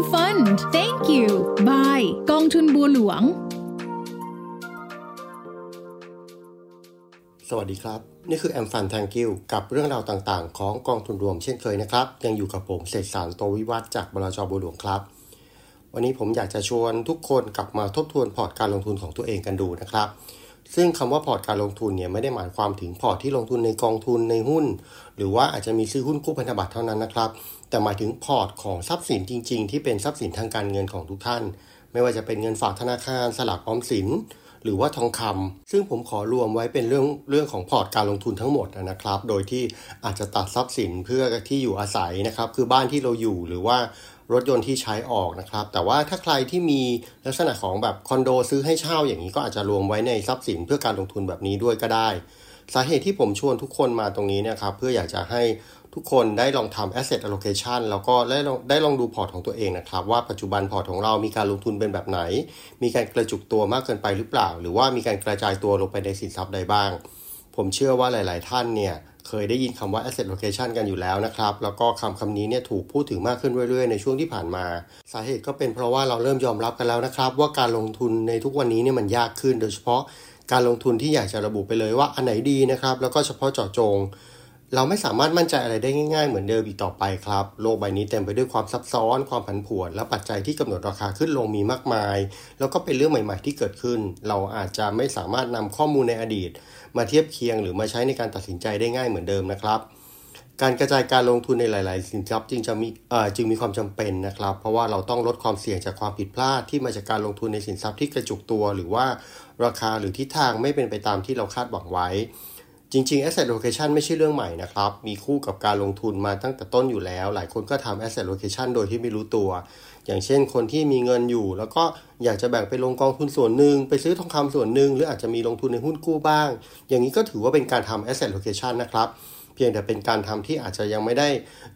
I'm Fund Thank You by กองทุนบัวหลวง สวัสดีครับ นี่คือ I'm Fund Thank You กับเรื่องราวต่างๆ ของกองทุนรวมเช่นเคยนะครับ ยังอยู่กับผมเศษสารโตวิวัฒจากบลจ.บัวหลวงครับ วันนี้ผมอยากจะชวนทุกคนกลับมาทบทวนพอร์ตการลงทุนของตัวเองกันดูนะครับ ซึ่งคำว่าพอร์ตการลงทุนเนี่ยไม่ได้หมายความถึงพอร์ตที่ลงทุนในกองทุนในหุ้น หรือว่าอาจจะมีซื้อหุ้นกู้พันธบัตรเท่านั้นนะครับ แต่หมายถึงพอร์ตของทรัพย์สินจริง ๆ ที่เป็นทรัพย์สินทางการเงินของทุกท่าน ไม่ว่าจะเป็นเงินฝากธนาคารสลากออมสิน หรือว่าทองคำซึ่งผมขอรวมไว้เป็นเรื่องเรื่องของพอร์ตการลงทุนทั้งหมดนะครับ โดยที่อาจจะตัดทรัพย์สินเพื่อที่อยู่อาศัยนะครับ คือบ้านที่เราอยู่หรือว่า รถยนต์ที่ใช้ออกนะครับ แต่ว่าถ้าใครที่มีลักษณะของแบบคอนโดซื้อให้เช่าอย่างนี้ก็อาจจะรวมไว้ในทรัพย์สินเพื่อการลงทุนแบบนี้ด้วยก็ได้ สาเหตุที่ผมชวนทุกคนมาตรงนี้นะครับเพื่ออยากจะให้ทุกคนได้ลองทำ asset allocation แล้วก็ได้ลองได้ลองดูพอร์ตของตัวเองนะครับ ว่าปัจจุบันพอร์ตของเรามีการลงทุนเป็นแบบไหน มีการกระจุกตัวมากเกินไปหรือเปล่า หรือว่ามีการกระจายตัวลงไปในสินทรัพย์ใดบ้าง ผมเชื่อว่าหลาย ๆ ท่านเนี่ย เคยได้ยินคำว่า asset allocation กันอยู่แล้วนะครับ แล้วก็คำคำนี้เนี่ยถูกพูดถึงมากขึ้นเรื่อยๆ ในช่วงที่ผ่านมา สาเหตุก็เป็นเพราะว่าเราเริ่มยอมรับกันแล้วนะครับ ว่าการลงทุนในทุกวันนี้เนี่ยมันยากขึ้น โดยเฉพาะการลงทุนที่อยากจะระบุไปเลยว่าอันไหนดีนะครับ แล้วก็เฉพาะเจาะจง เราไม่สามารถมั่นใจอะไรได้ง่าย ๆ เหมือนเดิมอีกต่อไปครับ โลกใบนี้เต็มไปด้วยความซับซ้อน ความผันผวน และปัจจัยที่กำหนดราคาขึ้นลงมีมากมาย แล้วก็เป็นเรื่องใหม่ ๆ ที่เกิดขึ้น เราอาจจะไม่สามารถนำข้อมูลในอดีต มาเทียบเคียงหรือมาใช้ในการตัดสินใจได้ง่ายเหมือนเดิมนะครับ การกระจายการลงทุนในหลาย ๆ สินทรัพย์จึงจะมีจึงมีความจำเป็นนะครับ เพราะว่าเราต้องลดความเสี่ยงจากความผิดพลาดที่มาจากการลงทุนในสินทรัพย์ที่กระจุกตัว หรือว่าราคาหรือทิศทางไม่เป็นไปตามที่เราคาดหวังไว้ จริงๆ asset allocation ไม่ใช่เรื่องใหม่นะครับ มีคู่กับการลงทุนมาตั้งแต่ต้นอยู่แล้ว หลายคนก็ทำ asset allocation โดยที่ไม่รู้ตัว อย่างเช่นคนที่มีเงินอยู่ แล้วก็อยากจะแบ่งไปลงกองทุนส่วนหนึ่ง ไปซื้อทองคำส่วนหนึ่ง หรืออาจจะมีลงทุนในหุ้นกู้บ้าง อย่างนี้ก็ถือว่าเป็นการทำ asset allocation นะครับ เพียงแต่เป็นการทำที่อาจจะยังไม่ได้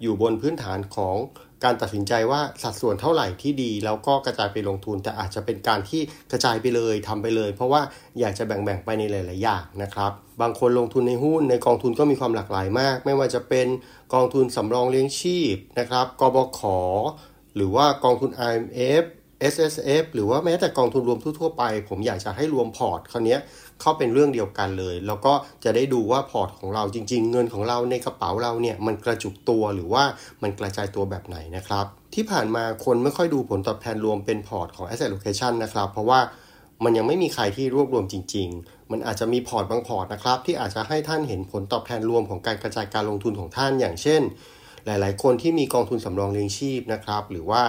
อยู่บนพื้นฐานของการตัดสินใจว่าสัดส่วนเท่าไหร่ที่ดี แล้วก็กระจายไปลงทุน แต่อาจจะเป็นการที่กระจายไปเลยทำไปเลย เพราะว่าอยากจะแบ่งๆไปในหลาย ๆ อย่างนะครับ บางคนลงทุนในหุ้นในกองทุนก็มีความหลากหลายมาก ไม่ว่าจะเป็นกองทุนสำรองเลี้ยงชีพนะครับกบข.หรือว่ากองทุน RMF SSF หรือว่าแม้แต่กองทุนรวมทั่วไป ผมอยากจะให้รวมพอร์ตคราวนี้เข้าเป็นเรื่องเดียวกันเลย แล้วก็จะได้ดูว่าพอร์ตของเราจริง ๆ เงินของเราในกระเป๋าเราเนี่ยมันกระจุกตัวหรือว่ามันกระจายตัวแบบไหนนะครับ ที่ผ่านมาคนไม่ค่อยดูผลตอบแทนรวมเป็นพอร์ตของ asset allocation นะครับ เพราะว่ามันยังไม่มีใครที่รวบรวมจริง ๆ มันอาจจะมีพอร์ตบางพอร์ตนะครับ ที่อาจจะให้ท่านเห็นผลตอบแทนรวมของการกระจายการลงทุนของท่านอย่างเช่น หลาย ๆ คนที่มีกองทุนสำรองเลี้ยงชีพนะครับ หรือว่า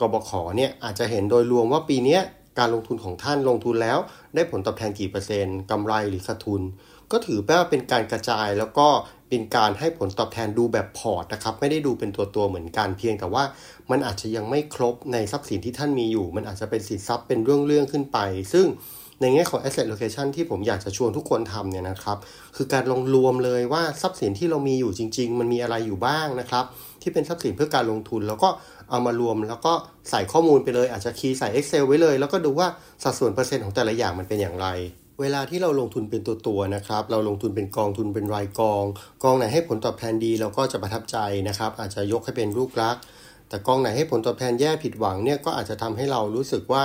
กบข.เนี่ยอาจจะเห็นโดยรวมว่าปีนี้การลงทุนของท่านลงทุนแล้ว ได้ผลตอบแทนกี่เปอร์เซ็นต์กำไรหรือขาดทุน ก็ถือว่าเป็นการกระจายแล้วก็เป็นการให้ผลตอบแทนดูแบบพอร์ตนะครับไม่ได้ดูเป็นตัวตัวเหมือนกันเพียงแต่ว่ามันอาจจะยังไม่ครบในทรัพย์สินที่ท่านมีอยู่ มันอาจจะเป็นสินทรัพย์เป็นเรื่องๆขึ้นไป ซึ่งในแง่ของ asset location ที่ผมอยากจะชวนทุกคนทำเนี่ยนะครับ คือการลงรวมเลยว่าทรัพย์สินที่เรามีอยู่จริง ๆ มันมีอะไรอยู่บ้างนะครับ ที่เป็นทรัพย์สินเพื่อการลงทุน แล้วก็ เอามารวม แล้วก็ใส่ข้อมูลไปเลย อาจจะคีย์ใส่ Excel ไว้เลย แล้วก็ดูว่าสัดส่วนเปอร์เซ็นต์ของแต่ละอย่างมันเป็นอย่างไร เวลาที่เราลงทุนเป็นตัวๆนะครับ เราลงทุนเป็นกองทุนเป็นรายกอง กองไหนให้ผลตอบแทนดีเราก็จะประทับใจนะครับ อาจจะยกให้เป็นลูกรักแต่กองไหนให้ผลตอบแทนแย่ผิดหวังเนี่ยก็อาจจะทำให้เรารู้สึกว่า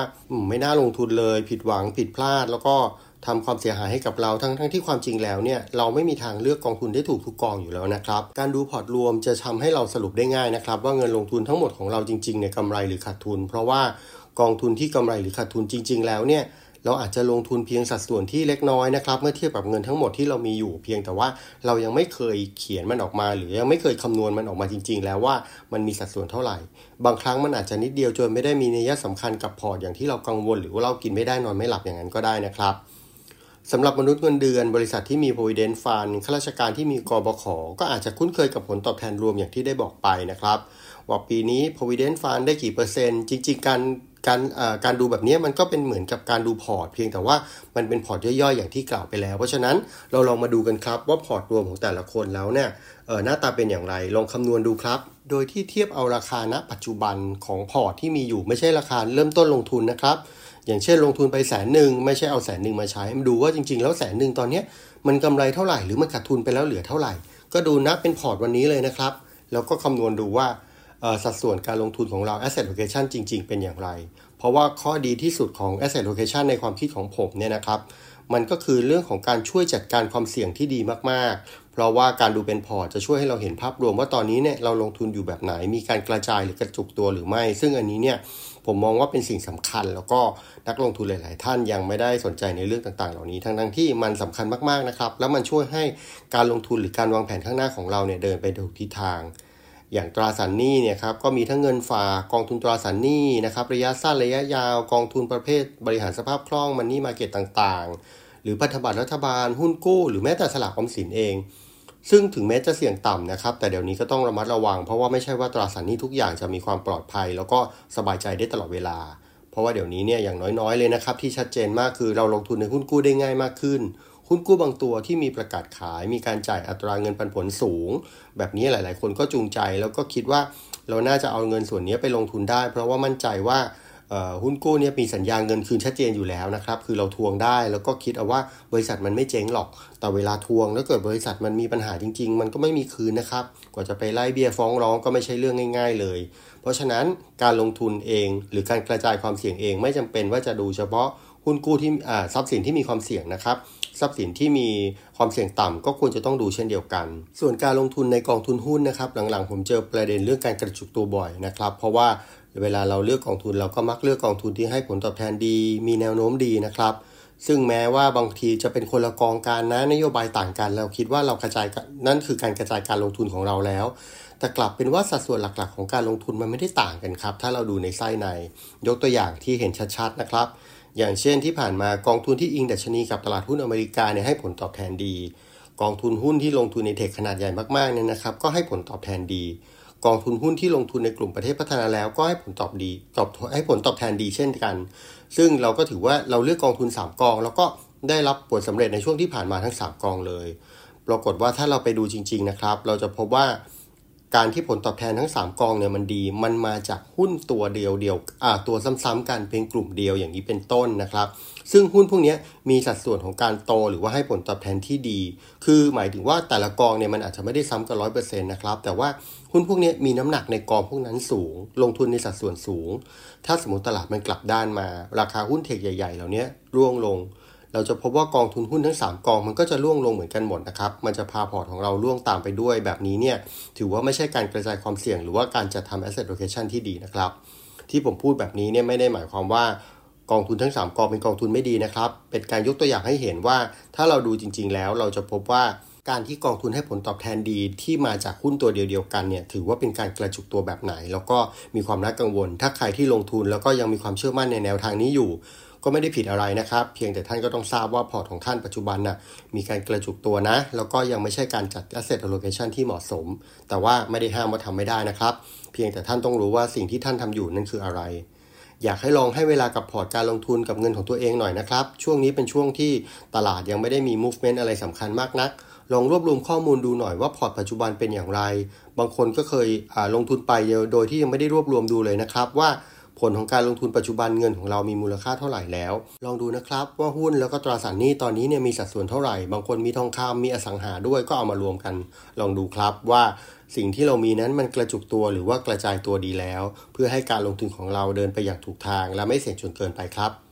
ไม่น่าลงทุนเลย ผิดหวังผิดพลาด แล้วก็ ทำความเสียหายให้กับเราทั้งทั้งที่ความจริงแล้วเนี่ยเราไม่มีทางเลือกกองทุนได้ถูกทุกกองอยู่แล้วนะครับ การดูพอร์ตรวมจะทำให้เราสรุปได้ง่ายนะครับ ว่าเงินลงทุนทั้งหมดของเราจริงๆเนี่ยกำไรหรือขาดทุน เพราะว่ากองทุนที่กำไรหรือขาดทุนจริง ๆ แล้วเนี่ยเราอาจจะลงทุนเพียงสัดส่วนที่เล็กน้อยนะครับ เมื่อเทียบกับเงินทั้งหมดที่เรามีอยู่เพียงแต่ว่าเรายังไม่เคยเขียนมันออกมา หรือยังไม่เคยคำนวณมันออกมาจริง ๆ แล้วว่ามันมีสัดส่วนเท่าไหร่ บางครั้งมันอาจจะนิดเดียวจนไม่ได้มีนัยสำคัญกับพอร์ตอย่างที่เรากังวล หรือว่าเรากินไม่ได้นอนไม่หลับอย่างนั้นก็ได้นะครับ สำหรับมนุษย์เงินเดือน บริษัทที่มี provident fund ข้าราชการที่มีกบข ก็อาจจะคุ้นเคยกับผลตอบแทนรวมอย่างที่ได้บอกไปนะครับ ว่าปีนี้ provident fund ได้กี่เปอร์เซ็นต์ จริง ๆ การการการดูแบบนี้มันก็เป็นเหมือนกับการดูพอร์ตเพียงแต่ว่ามันเป็นพอร์ตย่อยๆ อย่างที่กล่าวไปแล้ว เพราะฉะนั้นเราลองมาดูกันครับว่าพอร์ตรวมของแต่ละคนแล้วเนี่ยหน้าตาเป็นอย่างไร ลองคำนวณดูครับ โดยที่เทียบเอาราคาณปัจจุบันของพอร์ตที่มีอยู่ไม่ใช่ราคาเริ่มต้นลงทุนนะครับ อย่างเช่นลงทุนไปแสนหนึ่งไม่ใช่เอาแสนหนึ่งมาใช้มาดูว่าจริง ๆ แล้วแสนหนึ่งตอนนี้มันกำไรเท่าไหร่หรือมันขาดทุนไปแล้วเหลือเท่าไหร่ ก็ดูนับเป็นพอร์ตวันนี้เลยนะครับ แล้วก็คำนวณดูว่าสัดส่วนการลงทุนของเรา asset allocation จริง ๆ เป็นอย่างไร เพราะว่าข้อดีที่สุดของ asset allocation ในความคิดของผมเนี่ยนะครับ มันก็คือเรื่องของการช่วยจัดการความเสี่ยงที่ดีมากๆเราะว่าการดูเป็นพอร์ตจะช่วยให้เราเห็นภาพรวมว่าตอนนี้เนี่ยเราลงทุนอยู่แบบไหน มีการกระจายหรือกระจุกตัวหรือไม่ ซึ่งอันนี้เนี่ยผมมองว่าเป็นสิ่งสำคัญ แล้วก็นักลงทุนหลาย ๆ ท่านยังไม่ได้สนใจในเรื่องต่าง ๆ เหล่านี้ทั้งทั้งที่มันสำคัญมาก ๆ นะครับ แล้วมันช่วยให้การลงทุนหรือการวางแผนข้างหน้าของเราเนี่ยเดินไปถูกทิศทาง อย่างตราสารหนี้เนี่ยครับก็มีทั้งเงินฝากกองทุนตราสารหนี้นะครับระยะสั้นระยะยาว กองทุนประเภท บริหารสภาพคล่องมันนี่มาเก็ตต่าง ๆ หรือพันธบัตรรัฐบาลหุ้นกู้ หรือแม้แต่สลากออมสินเอง ซึ่งถึงแม้จะเสี่ยงต่ำนะครับ แต่เดี๋ยวนี้ก็ต้องระมัดระวัง เพราะว่าไม่ใช่ว่าตราสารหนี้ทุกอย่างจะมีความปลอดภัย แล้วก็สบายใจได้ตลอดเวลา เพราะว่าเดี๋ยวนี้เนี่ยอย่างน้อยๆเลยนะครับ ที่ชัดเจนมากคือเราลงทุนในหุ้นกู้ได้ง่ายมากขึ้นหุ้นกู้บางตัวที่มีประกาศขาย มีการจ่ายอัตราเงินปันผลสูง แบบนี้หลาย ๆ คนก็จูงใจแล้วก็คิดว่าเราน่าจะเอาเงินส่วนนี้ไปลงทุนได้ เพราะว่ามั่นใจว่า หุ้นกู้เนี่ยมีสัญญาเงินคืนชัดเจนอยู่แล้วนะครับ คือเราทวงได้แล้วก็คิดเอาว่าบริษัทมันไม่เจ๊งหรอก แต่เวลาทวงแล้วเกิดบริษัทมันมีปัญหาจริง ๆ มันก็ไม่มีคืนนะครับ กว่าจะไปไล่เบี้ยฟ้องร้องก็ไม่ใช่เรื่องง่าย ๆ เลย เพราะฉะนั้นการลงทุนเองหรือการกระจายความเสี่ยงเองไม่จำเป็นว่าจะดูเฉพาะ หุ้นกู้ที่ทรัพย์สินที่มีความเสี่ยงนะครับทรัพย์สินที่มีความเสี่ยงต่ำก็ควรจะต้องดูเช่นเดียวกัน ส่วนการลงทุนในกองทุนหุ้นนะครับหลังๆ ผมเจอประเด็นเรื่องการกระจุกตัวบ่อยนะครับเพราะว่าเวลาเราเลือกกองทุนเราก็มักเลือกกองทุนที่ให้ผลตอบแทนดี มีแนวโน้มดีนะครับ ซึ่งแม้ว่าบางทีจะเป็นคนละกองการนะนโยบายต่างกัน เราคิดว่าเรากระจายนั่นคือการกระจายการลงทุนของเราแล้ว แต่กลับเป็นว่าสัดส่วนหลักๆ ของการลงทุนมันไม่ได้ต่างกันครับ ถ้าเราดูในไส้ในยกตัวอย่างที่เห็นชัดๆนะครับ อย่างเช่นที่ผ่านมากองทุนที่อิงดัชนีกับตลาดหุ้นอเมริกาเนี่ยให้ผลตอบแทนดี กองทุนหุ้นที่ลงทุนในเทคขนาดใหญ่มากๆเนี่ยนะครับ ก็ให้ผลตอบแทนดี กองทุนหุ้นที่ลงทุนในกลุ่มประเทศพัฒนาแล้วก็ให้ผลตอบดีตอบให้ผลตอบแทนดีเช่นกัน ซึ่งเราก็ถือว่าเราเลือกกองทุน 3 กอง แล้วก็ได้รับผลสำเร็จในช่วงที่ผ่านมาทั้ง 3 กองเลย ปรากฏว่าถ้าเราไปดูจริง ๆนะครับ เราจะพบว่า การที่ผลตอบแทนทั้ง 3 กองเนี่ยมันดี มันมาจากหุ้นตัวเดียวเดียวอ่าตัวซ้ำๆกันเพียงกลุ่มเดียวอย่างนี้เป็นต้นนะครับ ซึ่งหุ้นพวกนี้มีสัดส่วนของการโตหรือว่าให้ผลตอบแทนที่ดี คือหมายถึงว่าแต่ละกองเนี่ยมันอาจจะไม่ได้ซ้ำกันร้อยเปอร์เซ็นต์นะครับ แต่ว่าหุ้นพวกนี้มีน้ำหนักในกองพวกนั้นสูง ลงทุนในสัดส่วนสูง ถ้าสมมติตลาดมันกลับด้านมา ราคาหุ้นเทคใหญ่ ๆ เหล่านี้ร่วงลง เราจะพบว่ากองทุนหุ้นทั้ง 3 กองมันก็จะร่วงลงเหมือนกันหมดนะครับ มันจะพาพอร์ตของเราร่วงตามไปด้วยแบบนี้เนี่ยถือว่าไม่ใช่การกระจายความเสี่ยง หรือว่าการจัดทำ asset allocation ที่ดีนะครับ ที่ผมพูดแบบนี้เนี่ยไม่ได้หมายความว่ากองทุนทั้ง 3 กองเป็นกองทุนไม่ดีนะครับ เป็นการยกตัวอย่างให้เห็นว่า ถ้าเราดูจริง ๆ แล้วเราจะพบว่าการที่กองทุนให้ผลตอบแทนดีที่มาจากหุ้นตัวเดียวกันเนี่ยถือว่าเป็นการกระจุกตัวแบบไหน แล้วก็มีความน่ากังวล ถ้าใครที่ลงทุนแล้วก็ยังมีความเชื่อมั่นในแนวทางนี้อยู่ ก็ไม่ได้ผิดอะไรนะครับ เพียงแต่ท่านก็ต้องทราบว่าพอร์ตของท่านปัจจุบันนะ่ะมีการกระจุกตัวนะ แล้วก็ยังไม่ใช่การจัด asset allocation ที่เหมาะสม แต่ว่าไม่ได้ห้ามว่าทำไม่ได้นะครับ เพียงแต่ท่านต้องรู้ว่าสิ่งที่ท่านทำอยู่นั่นคืออะไรอยากให้ลองให้เวลากับพอร์ตการลงทุนกับเงินของตัวเองหน่อยนะครับ ช่วงนี้เป็นช่วงที่ตลาดยังไม่ได้มี movement อะไรสำคัญมากนัก ลองรวบรวมข้อมูลดูหน่อยว่าพอร์ตปัจจุบันเป็นอย่างไร บางคนก็เคยลงทุนไปโดยที่ยังไม่ได้รวบรวมดูเลยนะครับว่า ผลของการลงทุนปัจจุบันเงินของเรามีมูลค่าเท่าไหร่แล้ว ลองดูนะครับว่าหุ้นแล้วก็ตราสารหนี้ตอนนี้เนี่ยมีสัดส่วนเท่าไหร่ บางคนมีทองคำมีอสังหาด้วยก็เอามารวมกัน ลองดูครับว่าสิ่งที่เรามีนั้นมันกระจุกตัวหรือว่ากระจายตัวดีแล้ว เพื่อให้การลงทุนของเราเดินไปอย่างถูกทาง และไม่เสี่ยงจนเกินไปครับ